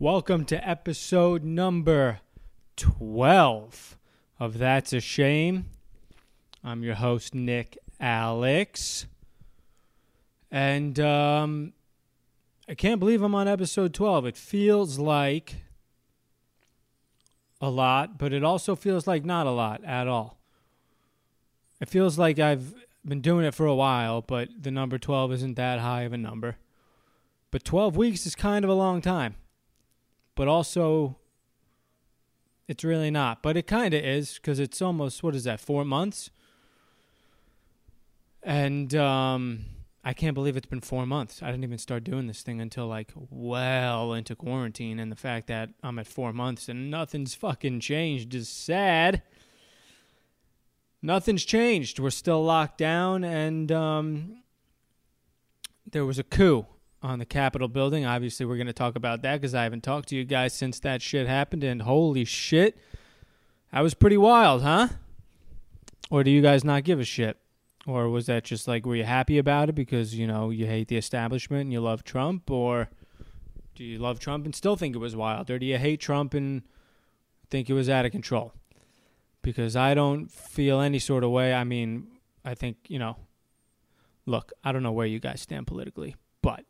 Welcome to episode number 12 of That's a Shame. I'm your host, Nick Alex. And um, I can't believe I'm on episode 12. It feels like a lot, but it also feels like not a lot at all. It feels like I've been doing it for a while, but the number 12 isn't that high of a number. But 12 weeks is kind of a long time. But also, it's really not. But it kind of is because it's almost, what is that, four months? And um, I can't believe it's been four months. I didn't even start doing this thing until like well into quarantine. And the fact that I'm at four months and nothing's fucking changed is sad. Nothing's changed. We're still locked down, and um, there was a coup on the Capitol building. Obviously, we're going to talk about that because I haven't talked to you guys since that shit happened. And holy shit, that was pretty wild, huh? Or do you guys not give a shit? Or was that just like, were you happy about it because, you know, you hate the establishment and you love Trump? Or do you love Trump and still think it was wild? Or do you hate Trump and think it was out of control? Because I don't feel any sort of way. I mean, I think, you know, look, I don't know where you guys stand politically, but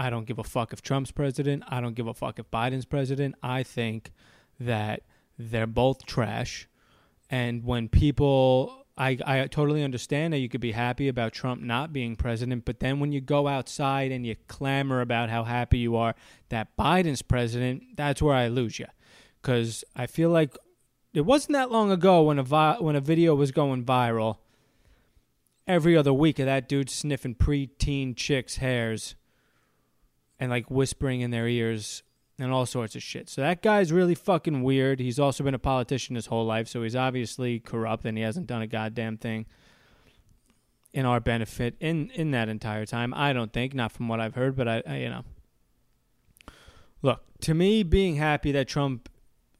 I don't give a fuck if Trump's president. I don't give a fuck if Biden's president. I think that they're both trash. And when people I, I totally understand that you could be happy about Trump not being president, but then when you go outside and you clamor about how happy you are that Biden's president, that's where I lose you. Because I feel like it wasn't that long ago when a vi- when a video was going viral. Every other week of that dude sniffing preteen chicks' hairs and like whispering in their ears and all sorts of shit. So that guy's really fucking weird. He's also been a politician his whole life, so he's obviously corrupt and he hasn't done a goddamn thing in our benefit in in that entire time. I don't think, not from what I've heard, but I, I you know. Look, to me being happy that Trump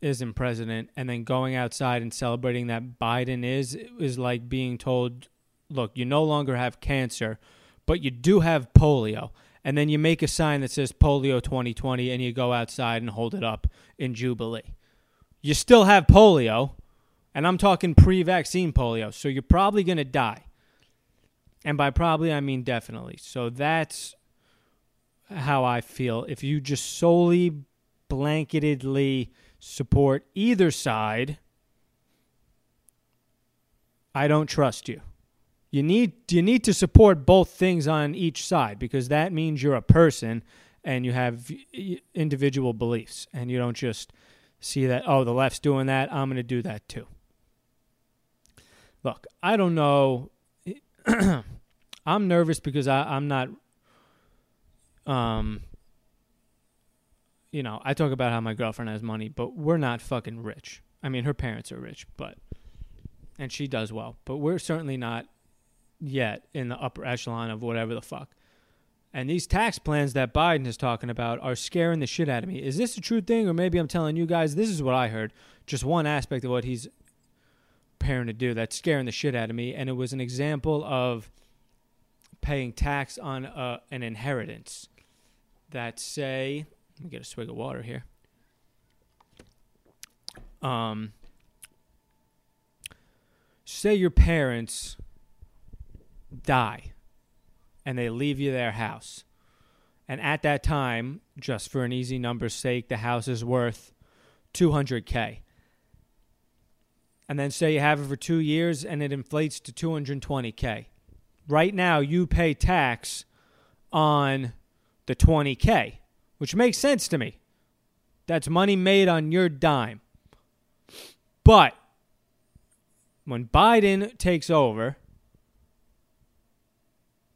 isn't president and then going outside and celebrating that Biden is is like being told, look, you no longer have cancer, but you do have polio and then you make a sign that says polio 2020 and you go outside and hold it up in jubilee. You still have polio and i'm talking pre-vaccine polio so you're probably going to die. And by probably i mean definitely. So that's how i feel. If you just solely blanketedly support either side i don't trust you you need you need to support both things on each side because that means you're a person and you have individual beliefs and you don't just see that oh the left's doing that i'm going to do that too. Look i don't know i'm nervous because I, i'm not um you know i talk about how my girlfriend has money but we're not fucking rich. I mean her parents are rich but and she does well but we're certainly not yet in the upper echelon of whatever the fuck. And these tax plans that Biden is talking about are scaring the shit out of me. Is this a true thing, or maybe I'm telling you guys this is what I heard? Just one aspect of what he's preparing to do that's scaring the shit out of me, and it was an example of paying tax on uh, an inheritance. That say, let me get a swig of water here. Um, say your parents die and they leave you their house. And at that time, just for an easy number's sake, the house is worth 200K. And then say you have it for two years and it inflates to 220K. Right now, you pay tax on the 20K, which makes sense to me. That's money made on your dime. But when Biden takes over,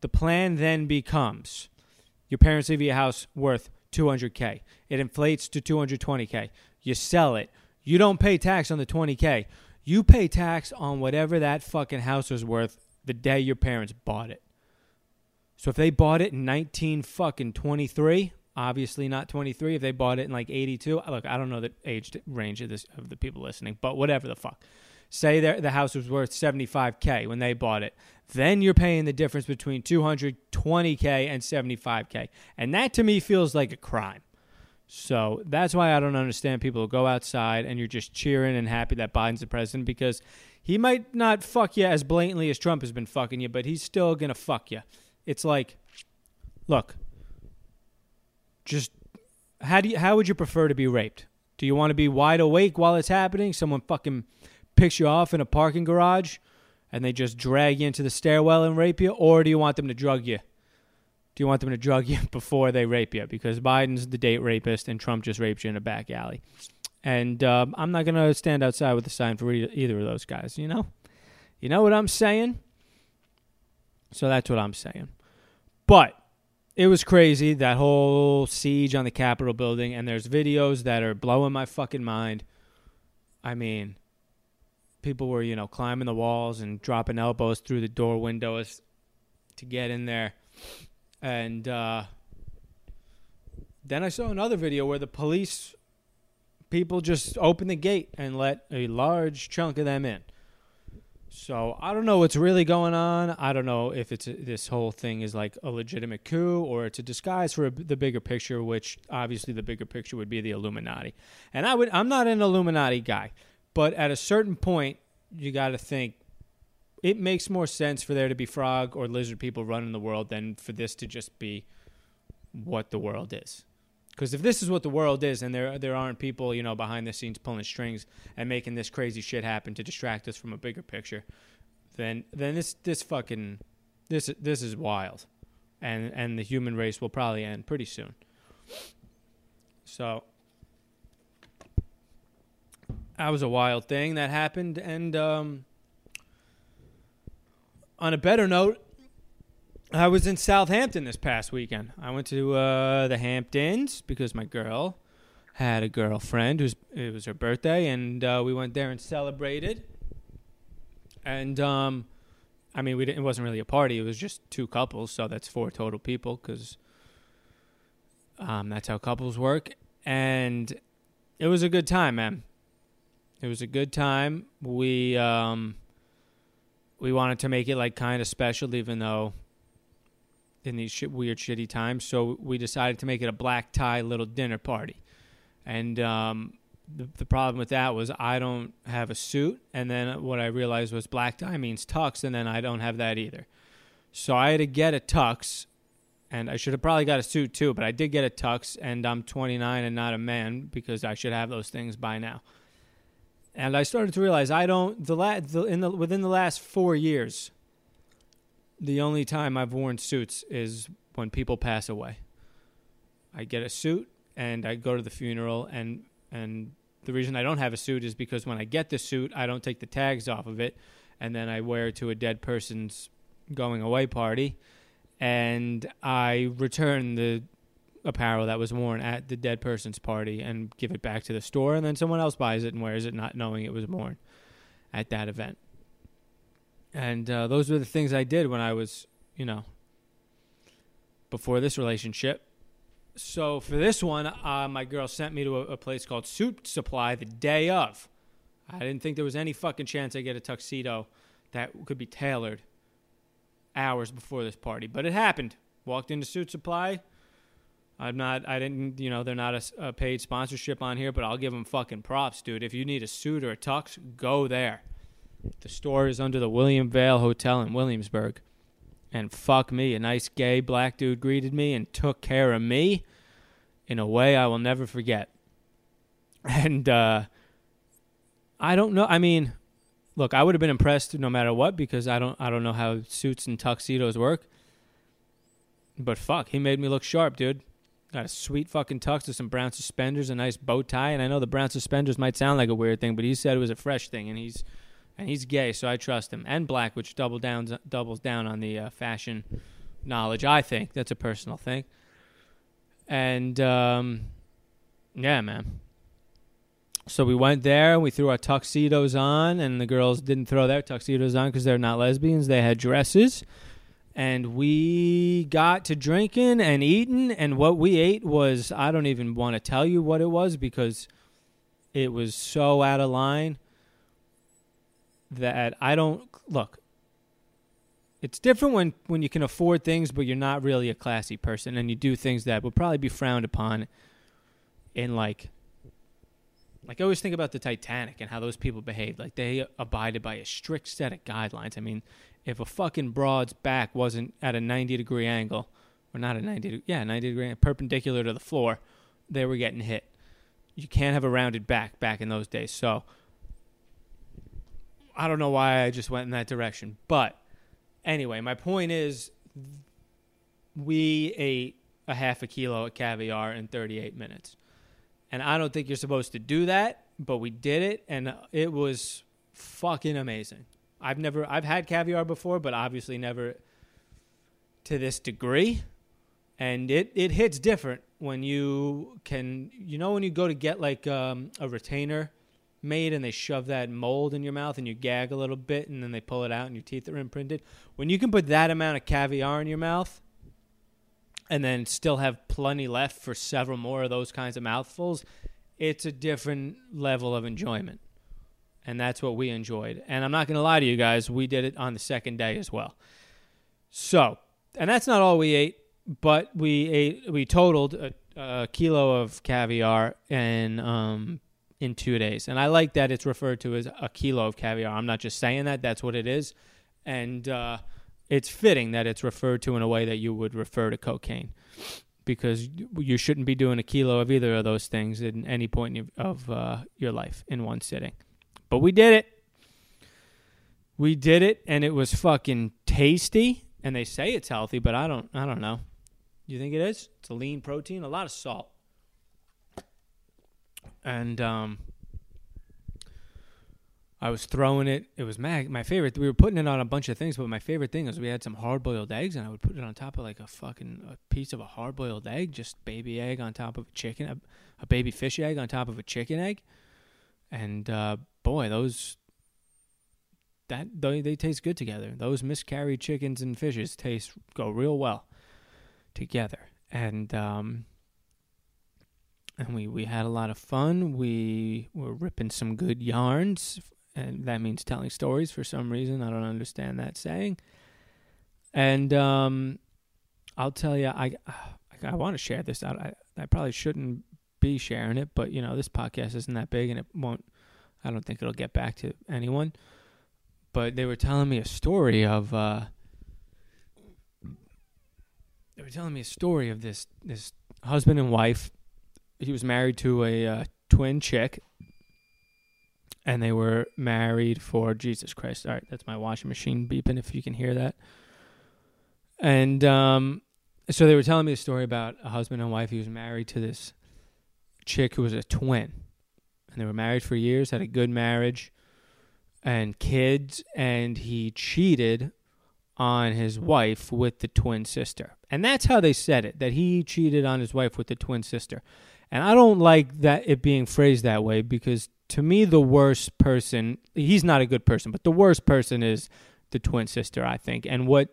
the plan then becomes your parents leave you a house worth 200K. It inflates to 220K. You sell it. You don't pay tax on the 20K. You pay tax on whatever that fucking house was worth the day your parents bought it. So if they bought it in 19 fucking 23, obviously not 23. If they bought it in like 82, look, I don't know the age range of this of the people listening, but whatever the fuck. Say the house was worth 75k when they bought it. Then you're paying the difference between 220k and 75k. And that to me feels like a crime. So that's why I don't understand people who go outside and you're just cheering and happy that Biden's the president because he might not fuck you as blatantly as Trump has been fucking you, but he's still gonna fuck you. It's like, look, just how do you, how would you prefer to be raped? Do you want to be wide awake while it's happening? Someone fucking picks you off in a parking garage and they just drag you into the stairwell and rape you, or do you want them to drug you? Do you want them to drug you before they rape you? Because Biden's the date rapist and Trump just raped you in a back alley. And um, I'm not going to stand outside with a sign for either of those guys, you know? You know what I'm saying? So that's what I'm saying. But it was crazy, that whole siege on the Capitol building, and there's videos that are blowing my fucking mind. I mean, people were, you know, climbing the walls and dropping elbows through the door windows to get in there. And uh, then I saw another video where the police people just opened the gate and let a large chunk of them in. So I don't know what's really going on. I don't know if it's this whole thing is like a legitimate coup or it's a disguise for a, the bigger picture, which obviously the bigger picture would be the Illuminati. And I would I'm not an Illuminati guy. But at a certain point, you got to think it makes more sense for there to be frog or lizard people running the world than for this to just be what the world is. Because if this is what the world is, and there there aren't people you know behind the scenes pulling strings and making this crazy shit happen to distract us from a bigger picture, then then this this fucking this this is wild, and and the human race will probably end pretty soon. So that was a wild thing that happened. And um, on a better note, I was in Southampton this past weekend. I went to uh, the Hamptons because my girl had a girlfriend who's it was her birthday, and uh, we went there and celebrated. And um, I mean, we didn't, it wasn't really a party; it was just two couples, so that's four total people because um, that's how couples work. And it was a good time, man. It was a good time. We um, we wanted to make it like kind of special, even though in these weird, shitty times. So we decided to make it a black tie little dinner party. And um, the, the problem with that was I don't have a suit, and then what I realized was black tie means tux, and then I don't have that either. So I had to get a tux, and I should have probably got a suit too, but I did get a tux, and I'm 29 and not a man because I should have those things by now and I started to realize I don't the, la- the in the within the last four years. The only time I've worn suits is when people pass away. I get a suit and I go to the funeral and and the reason I don't have a suit is because when I get the suit, I don't take the tags off of it and then I wear it to a dead person's going away party and I return the apparel that was worn at the dead person's party and give it back to the store, and then someone else buys it and wears it, not knowing it was worn at that event. And uh, those were the things I did when I was, you know, before this relationship. So for this one, uh, my girl sent me to a, a place called Suit Supply the day of. I didn't think there was any fucking chance I get a tuxedo that could be tailored hours before this party, but it happened. Walked into Suit Supply, I'm not. I didn't. You know, they're not a, a, paid sponsorship on here, but I'll give them fucking props, dude. If you need a suit or a tux, go there. The store is under the William Vale Hotel in Williamsburg, and fuck me, a nice gay black dude greeted me and took care of me in a way I will never forget. And uh, I don't know. I mean, look, I would have been impressed no matter what because I don't. I don't know how suits and tuxedos work. But fuck, he made me look sharp, dude. Got a sweet fucking tux with some brown suspenders, a nice bow tie, and I know the brown suspenders might sound like a weird thing, but he said it was a fresh thing, and he's and he's gay, so I trust him. And black, which double down doubles down on the uh, fashion knowledge. I think that's a personal thing. And um, yeah, man. So we went there, we threw our tuxedos on, and the girls didn't throw their tuxedos on because they're not lesbians. They had dresses and we got to drinking and eating and what we ate was i don't even want to tell you what it was because it was so out of line that i don't look it's different when, when you can afford things but you're not really a classy person and you do things that would probably be frowned upon in like like I always think about the Titanic and how those people behaved. Like they abided by a strict set of guidelines. I mean, if a fucking broad's back wasn't at a 90 degree angle, or not a 90, yeah, 90 degree perpendicular to the floor, they were getting hit. You can't have a rounded back back in those days. So I don't know why I just went in that direction, but anyway, my point is we ate a half a kilo of caviar in 38 minutes. And I don't think you're supposed to do that, but we did it and it was fucking amazing. I've never I've had caviar before, but obviously never to this degree. And it it hits different when you can you know when you go to get like um, a retainer made and they shove that mold in your mouth and you gag a little bit and then they pull it out and your teeth are imprinted. When you can put that amount of caviar in your mouth and then still have plenty left for several more of those kinds of mouthfuls, it's a different level of enjoyment. And that's what we enjoyed. And I'm not going to lie to you guys, we did it on the second day as well. So, and that's not all we ate, but we ate, we totaled a, a kilo of caviar and um, in two days. And I like that it's referred to as a kilo of caviar. I'm not just saying that, that's what it is. And uh, it's fitting that it's referred to in a way that you would refer to cocaine because you shouldn't be doing a kilo of either of those things at any point of uh, your life in one sitting. But we did it. We did it, and it was fucking tasty. And they say it's healthy, but I don't. I don't know. You think it is? It's a lean protein, a lot of salt and um, I was throwing it. It was my my favorite. We were putting it on a bunch of things, but my favorite thing was we had some hard boiled eggs, and I would put it on top of like a fucking a piece of a hard boiled egg, just baby egg on top of a chicken, a, a baby fish egg on top of a chicken egg, and uh, boy, those that they, they taste good together. Those miscarried chickens and fishes taste go real well together, and um, and we, we had a lot of fun. We were ripping some good yarns, and that means telling stories for some reason. I don't understand that saying. And um, I'll tell you, I I, I want to share this out. I, I probably shouldn't be sharing it, but you know, this podcast isn't that big, and it won't. I don't think it'll get back to anyone. But they were telling me a story of. Uh, they were telling me a story of this this husband and wife he was married to a uh, twin chick, and they were married for Jesus Christ. All right, that's my washing machine beeping. If you can hear that, and um, so they were telling me a story about a husband and wife. He was married to this chick who was a twin, and they were married for years. Had a good marriage and kids, and he cheated on his wife with the twin sister. And that's how they said it that he cheated on his wife with the twin sister. And I don't like that it being phrased that way because to me the worst person he's not a good person, but the worst person is the twin sister, I think. And what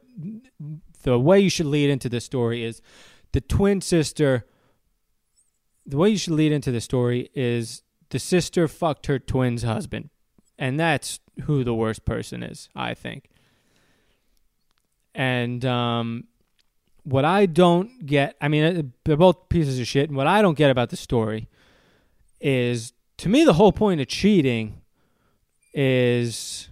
the way you should lead into the story is the twin sister the way you should lead into the story is the sister fucked her twin's husband. And that's who the worst person is, I think. And um what I don't get, I mean, they're both pieces of shit. And what I don't get about the story is, to me, the whole point of cheating is.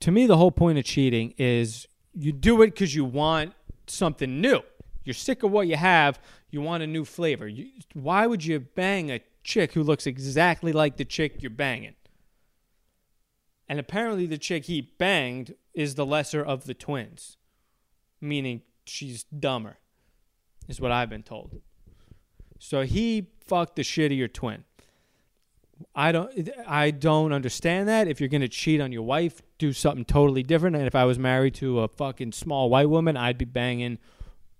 To me, the whole point of cheating is you do it because you want something new. You're sick of what you have. You want a new flavor. You, why would you bang a chick who looks exactly like the chick you're banging? And apparently, the chick he banged is the lesser of the twins, meaning she's dumber, is what I've been told. So he fucked the shittier twin. I don't I don't understand that. If you're gonna cheat on your wife, do something totally different. And if I was married to a fucking small white woman, I'd be banging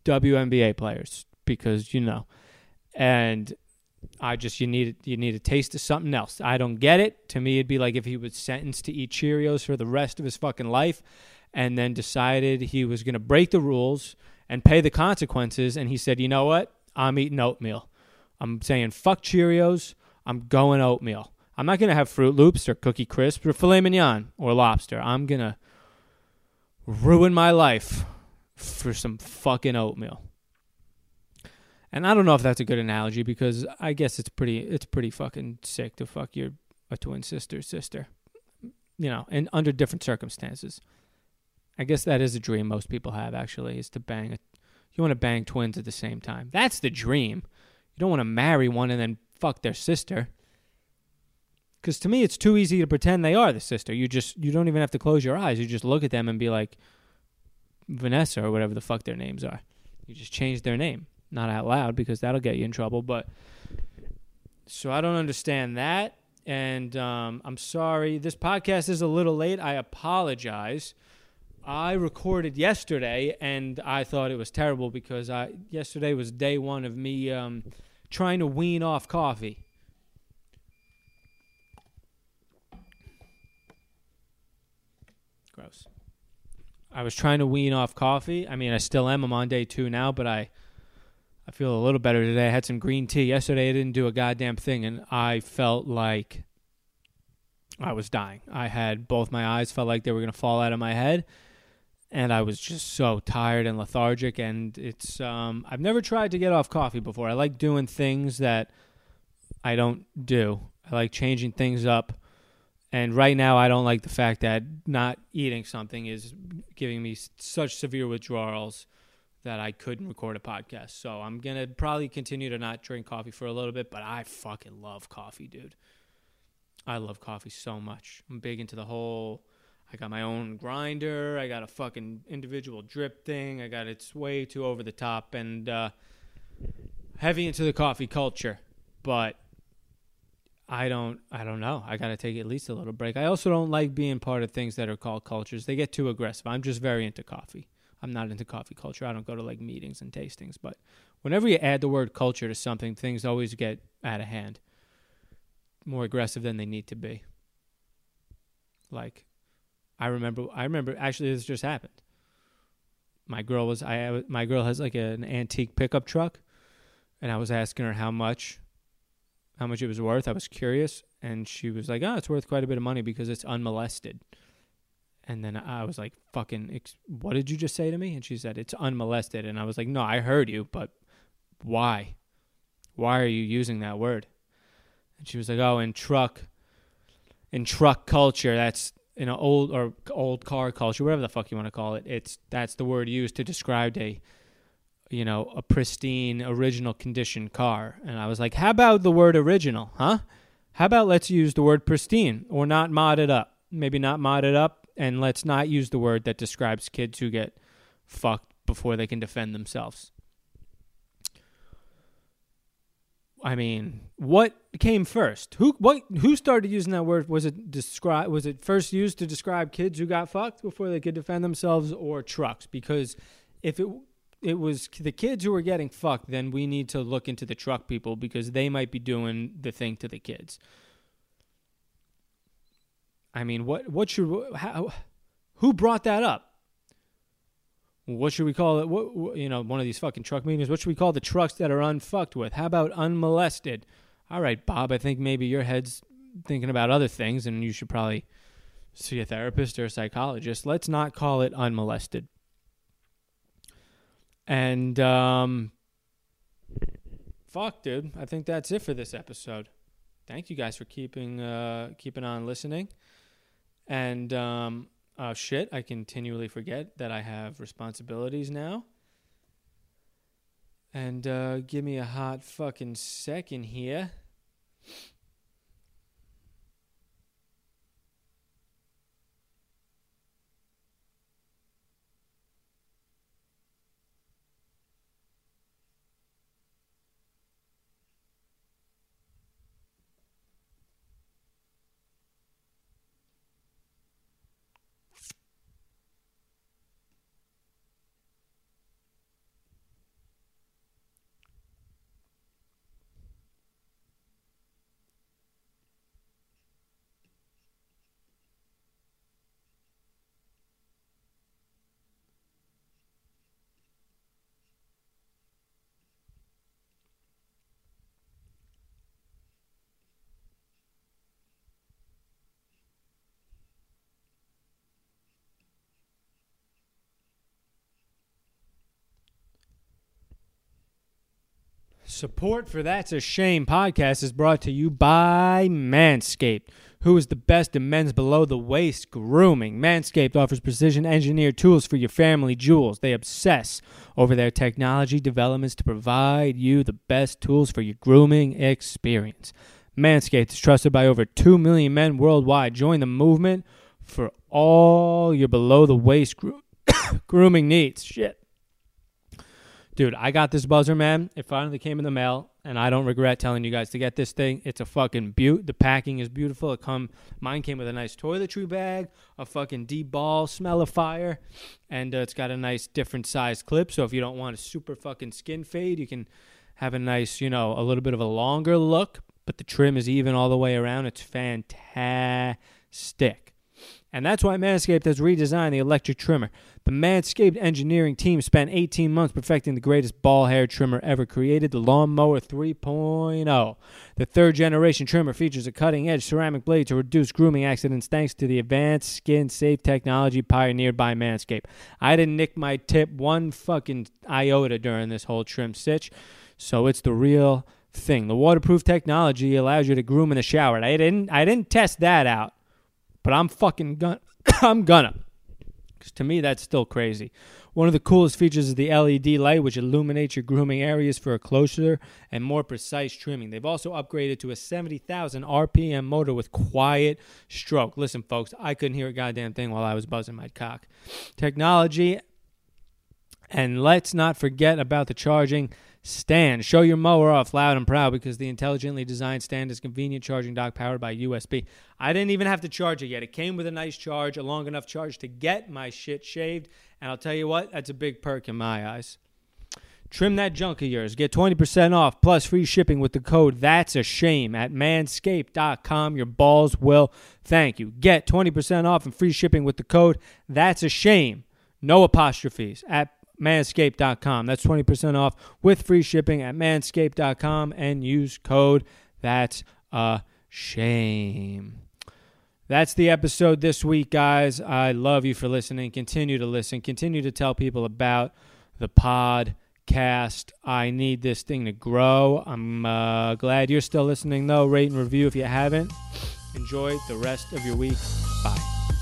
WNBA players because you know. And I just you need you need a taste of something else. I don't get it. To me, it'd be like if he was sentenced to eat Cheerios for the rest of his fucking life, and then decided he was going to break the rules and pay the consequences. And he said, "You know what? I'm eating oatmeal. I'm saying fuck Cheerios. I'm going oatmeal. I'm not to have Froot Loops or Cookie Crisp or filet mignon or lobster. I'm to ruin my life for some fucking oatmeal." And I don't know if that's a good analogy because I guess it's pretty it's pretty fucking sick to fuck your a twin sister's sister. You know, and under different circumstances. I guess that is a dream most people have actually is to bang a you want to bang twins at the same time. That's the dream. You don't want to marry one and then fuck their sister. Cuz to me it's too easy to pretend they are the sister. You just you don't even have to close your eyes. You just look at them and be like Vanessa or whatever the fuck their names are. You just change their name not out loud because that'll get you in trouble. But so I don't understand that, and um, I'm sorry. This podcast is a little late. I apologize. I recorded yesterday, and I thought it was terrible because I yesterday was day one of me um, trying to wean off coffee. Gross. I was trying to wean off coffee. I mean, I still am. I'm on day two now, but I I feel a little better today. I had some green tea yesterday. I didn't do a goddamn thing, and I felt like I was dying. I had both my eyes felt like they were gonna fall out of my head, and I was just so tired and lethargic. And it's um, I've never tried to get off coffee before. I like doing things that I don't do. I like changing things up. And right now, I don't like the fact that not eating something is giving me such severe withdrawals that I couldn't record a podcast. So I'm to probably continue to not drink coffee for a little bit, but I fucking love coffee, dude. I love coffee so much. I'm big into the whole I got my own grinder, I got a fucking individual drip thing. I got it's way too over the top and uh heavy into the coffee culture. But I don't I don't know. I got to take at least a little break. I also don't like being part of things that are called cultures. They get too aggressive. I'm just very into coffee. I'm not into coffee culture. I don't go to like meetings and tastings, but whenever you add the word culture to something, things always get out of hand. More aggressive than they need to be. Like I remember I remember actually this just happened. My girl was I my girl has like an antique pickup truck and I was asking her how much how much it was worth. I was curious and she was like, "Oh, it's worth quite a bit of money because it's unmolested." And then I was like, fucking, what did you just say to me? And she said, it's unmolested. And I was like, no, I heard you, but why? Why are you using that word? And she was like, oh, in truck, in truck culture, that's in an old or old car culture, whatever the fuck you want to call it. It's that's the word used to describe a, you know, a pristine, original condition car. And I was like, how about the word original, huh? How about let's use the word pristine or not mod it up? Maybe not mod it up and let's not use the word that describes kids who get fucked before they can defend themselves. I mean, what came first? Who what who started using that word? Was it describe was it first used to describe kids who got fucked before they could defend themselves or trucks? Because if it it was the kids who were getting fucked, then we need to look into the truck people because they might be doing the thing to the kids. I mean, what what should how, who brought that up? What should we call it? What, what, you know, one of these fucking truck meetings. What should we call the trucks that are unfucked with? How about unmolested? All right, Bob. I think maybe your head's thinking about other things, and you should probably see a therapist or a psychologist. Let's not call it unmolested. And um, fuck, dude. I think that's it for this episode. Thank you guys for keeping uh, keeping on listening. And um, oh shit, I continually forget that I have responsibilities now. And uh, give me a hot fucking second here. Support for That's a Shame podcast is brought to you by Manscaped, who is the best in men's below the waist grooming. Manscaped offers precision engineered tools for your family jewels. They obsess over their technology developments to provide you the best tools for your grooming experience. Manscaped is trusted by over 2 million men worldwide. Join the movement for all your below the waist gro- grooming needs. Shit. Dude, I got this buzzer, man. It finally came in the mail, and I don't regret telling you guys to get this thing. It's a fucking beaut. The packing is beautiful. It come, mine came with a nice toiletry bag, a fucking deep ball smell of fire, and uh, it's got a nice different size clip. So if you don't want a super fucking skin fade, you can have a nice, you know, a little bit of a longer look, but the trim is even all the way around. It's fantastic. And that's why Manscaped has redesigned the electric trimmer. The Manscaped engineering team spent 18 months perfecting the greatest ball hair trimmer ever created, the Lawnmower 3.0. The third generation trimmer features a cutting edge ceramic blade to reduce grooming accidents thanks to the advanced skin safe technology pioneered by Manscaped. I didn't nick my tip one fucking iota during this whole trim stitch, so it's the real thing. The waterproof technology allows you to groom in the shower. I didn't I didn't test that out but I'm fucking gonna. I'm gonna. Because to me, that's still crazy. One of the coolest features is the LED light, which illuminates your grooming areas for a closer and more precise trimming. They've also upgraded to a 70,000 RPM motor with quiet stroke. Listen, folks, I couldn't hear a goddamn thing while I was buzzing my cock. Technology, and let's not forget about the charging stand. Show your mower off loud and proud because the intelligently designed stand is convenient charging dock powered by USB. I didn't even have to charge it yet. It came with a nice charge, a long enough charge to get my shit shaved. And I'll tell you what, that's a big perk in my eyes. Trim that junk of yours. Get 20% off plus free shipping with the code That's a Shame at manscaped.com. Your balls will thank you. Get 20% off and free shipping with the code That's a Shame. No apostrophes at manscaped.com. That's 20% off with free shipping at manscaped.com and use code That's a Shame. That's the episode this week, guys. I love you for listening. Continue to listen. Continue to tell people about the podcast. I need this thing to grow. I'm uh, glad you're still listening, though. Rate and review if you haven't. Enjoy the rest of your week. Bye.